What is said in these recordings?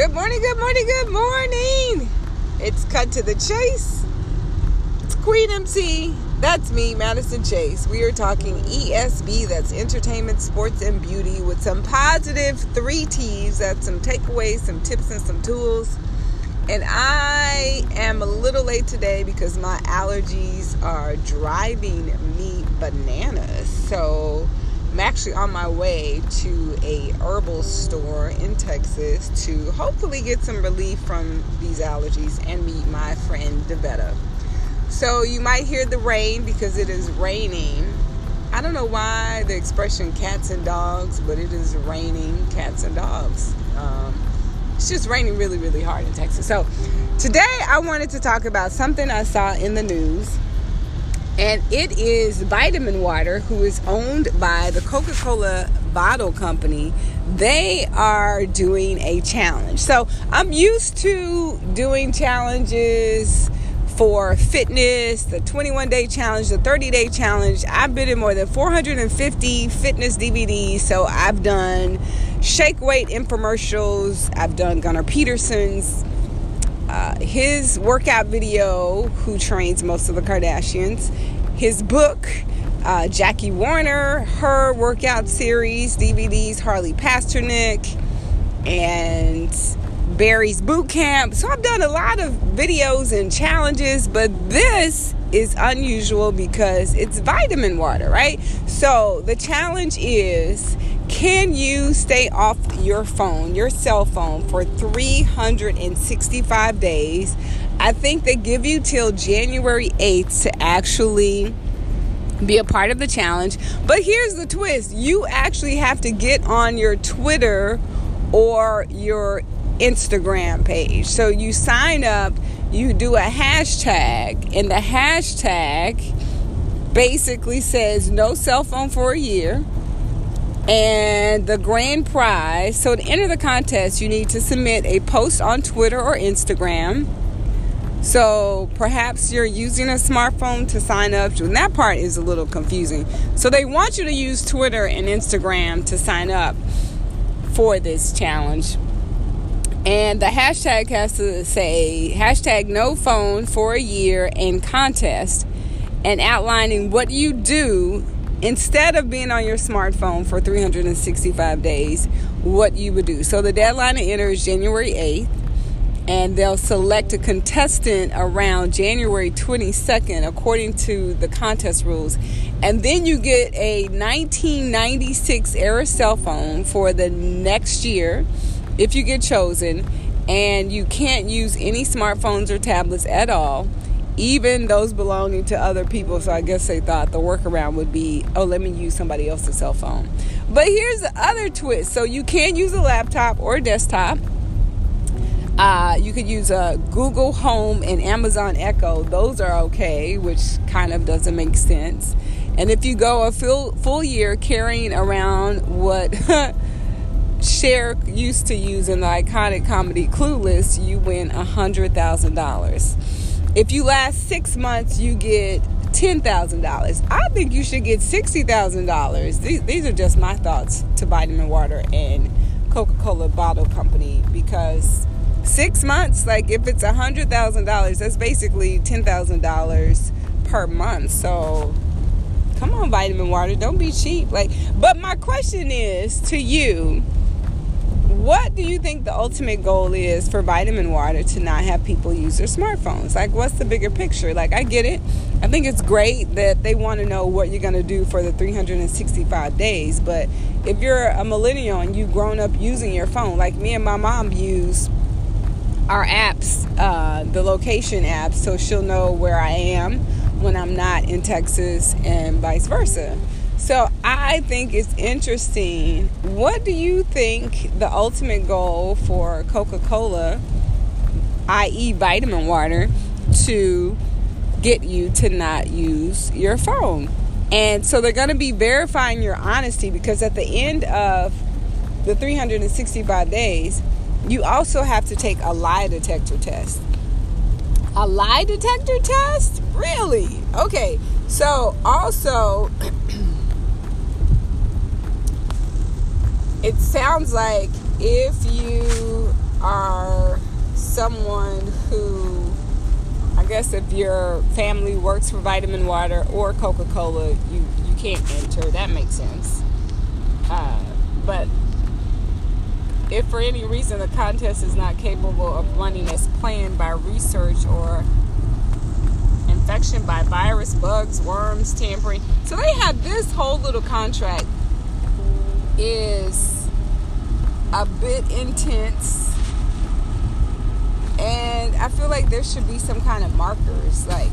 Good morning, good morning, good morning. It's cut to the chase. It's Queen MC. That's me, Madison Chase. We are talking ESB, that's entertainment, sports, and beauty, with some positive three T's. That's some takeaways, some tips, and some tools. And I am a little late today because my allergies are driving me bananas. So I'm actually on my way to a herbal store in Texas to hopefully get some relief from these allergies and meet my friend Devetta. So you might hear the rain because it is raining. I don't know why the expression cats and dogs, but it is raining cats and dogs. Um, it's just raining really, really hard in Texas. So today I wanted to talk about something I saw in the news and it is Vitamin Water, who is owned by the Coca Cola Bottle Company. They are doing a challenge. So I'm used to doing challenges for fitness, the 21 day challenge, the 30 day challenge. I've been in more than 450 fitness DVDs. So I've done shake weight infomercials, I've done Gunnar Peterson's. Uh, his workout video, who trains most of the Kardashians, his book, uh, Jackie Warner, her workout series, DVDs, Harley Pasternak, and Barry's Boot Camp. So I've done a lot of videos and challenges, but this is unusual because it's vitamin water, right? So the challenge is can you stay off your phone, your cell phone, for 365 days? I think they give you till January 8th to actually be a part of the challenge. But here's the twist you actually have to get on your Twitter or your Instagram page. So you sign up, you do a hashtag, and the hashtag basically says no cell phone for a year. And the grand prize, so to enter the contest, you need to submit a post on Twitter or Instagram so perhaps you're using a smartphone to sign up, and that part is a little confusing. So they want you to use Twitter and Instagram to sign up for this challenge. And the hashtag has to say hashtag no phone for a year and contest and outlining what you do instead of being on your smartphone for 365 days, what you would do. So the deadline to enter is January 8th and they'll select a contestant around January 22nd according to the contest rules. And then you get a 1996 era cell phone for the next year if you get chosen. And you can't use any smartphones or tablets at all, even those belonging to other people. So I guess they thought the workaround would be oh, let me use somebody else's cell phone. But here's the other twist so you can use a laptop or a desktop uh, you could use a Google Home and Amazon Echo. Those are okay, which kind of doesn't make sense. And if you go a full full year carrying around what Cher used to use in the iconic comedy Clueless, you win a hundred thousand dollars. If you last six months, you get ten thousand dollars. I think you should get sixty thousand dollars. These these are just my thoughts to Vitamin Water and Coca Cola Bottle Company because six months like if it's a hundred thousand dollars that's basically ten thousand dollars per month so come on vitamin water don't be cheap like but my question is to you what do you think the ultimate goal is for vitamin water to not have people use their smartphones? Like what's the bigger picture? Like i get it. I think it's great that they want to know what you're going to do for the 365 days but if you're a millennial and you've grown up using your phone like me and my mom use our apps, uh, the location apps, so she'll know where I am when I'm not in Texas and vice versa. So I think it's interesting. What do you think the ultimate goal for Coca Cola, i.e., vitamin water, to get you to not use your phone? And so they're going to be verifying your honesty because at the end of the 365 days, you also have to take a lie detector test. A lie detector test? Really? Okay. So, also, it sounds like if you are someone who, I guess, if your family works for Vitamin Water or Coca Cola, you, you can't enter. That makes sense. Uh, but if for any reason the contest is not capable of running as planned by research or infection by virus, bugs, worms, tampering. So they have this whole little contract is a bit intense and I feel like there should be some kind of markers like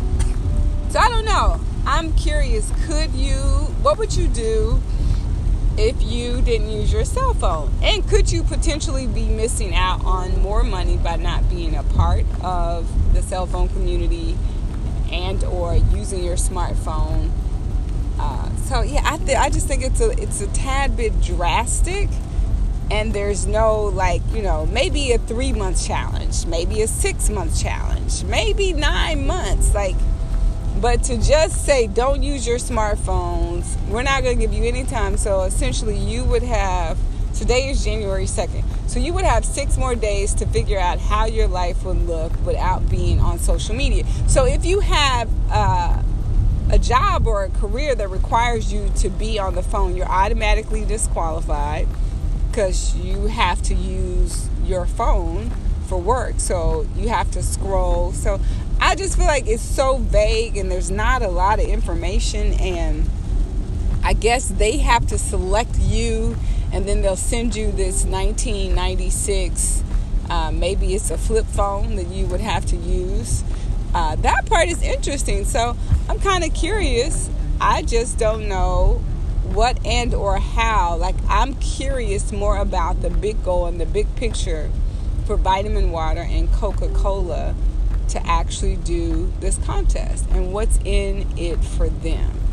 so I don't know. I'm curious, could you what would you do if you didn't use your cell phone? And could you potentially be missing out on more money by not being a part of the cell phone community and or using your smartphone? Uh, so yeah, I th- I just think it's a it's a tad bit drastic, and there's no like you know maybe a three month challenge, maybe a six month challenge, maybe nine months like but to just say don't use your smartphones, we're not going to give you any time. So essentially, you would have today is January 2nd. So you would have six more days to figure out how your life would look without being on social media. So if you have uh, a job or a career that requires you to be on the phone, you're automatically disqualified because you have to use your phone for work. So you have to scroll. So I just feel like it's so vague and there's not a lot of information. And I guess they have to select you and then they'll send you this 1996. Uh, maybe it's a flip phone that you would have to use. Uh, that part is interesting. So I'm kind of curious. I just don't know what and or how. Like I'm curious more about the big goal and the big picture for vitamin water and Coca-Cola to actually do this contest and what's in it for them.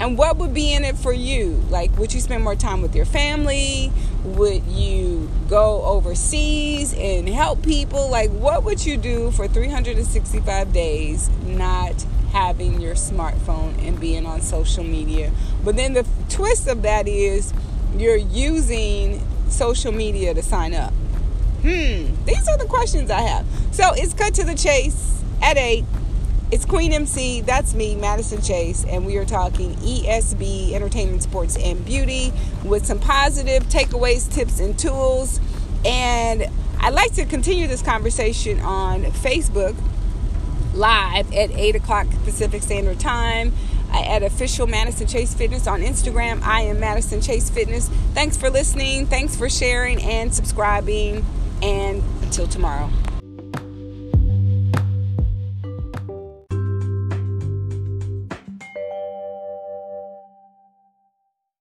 And what would be in it for you? Like, would you spend more time with your family? Would you go overseas and help people? Like, what would you do for 365 days not having your smartphone and being on social media? But then the twist of that is you're using social media to sign up. Hmm, these are the questions I have. So it's cut to the chase at 8. It's Queen MC, that's me, Madison Chase, and we are talking ESB, entertainment, sports, and beauty with some positive takeaways, tips, and tools. And I'd like to continue this conversation on Facebook live at 8 o'clock Pacific Standard Time at official Madison Chase Fitness on Instagram. I am Madison Chase Fitness. Thanks for listening. Thanks for sharing and subscribing. And until tomorrow.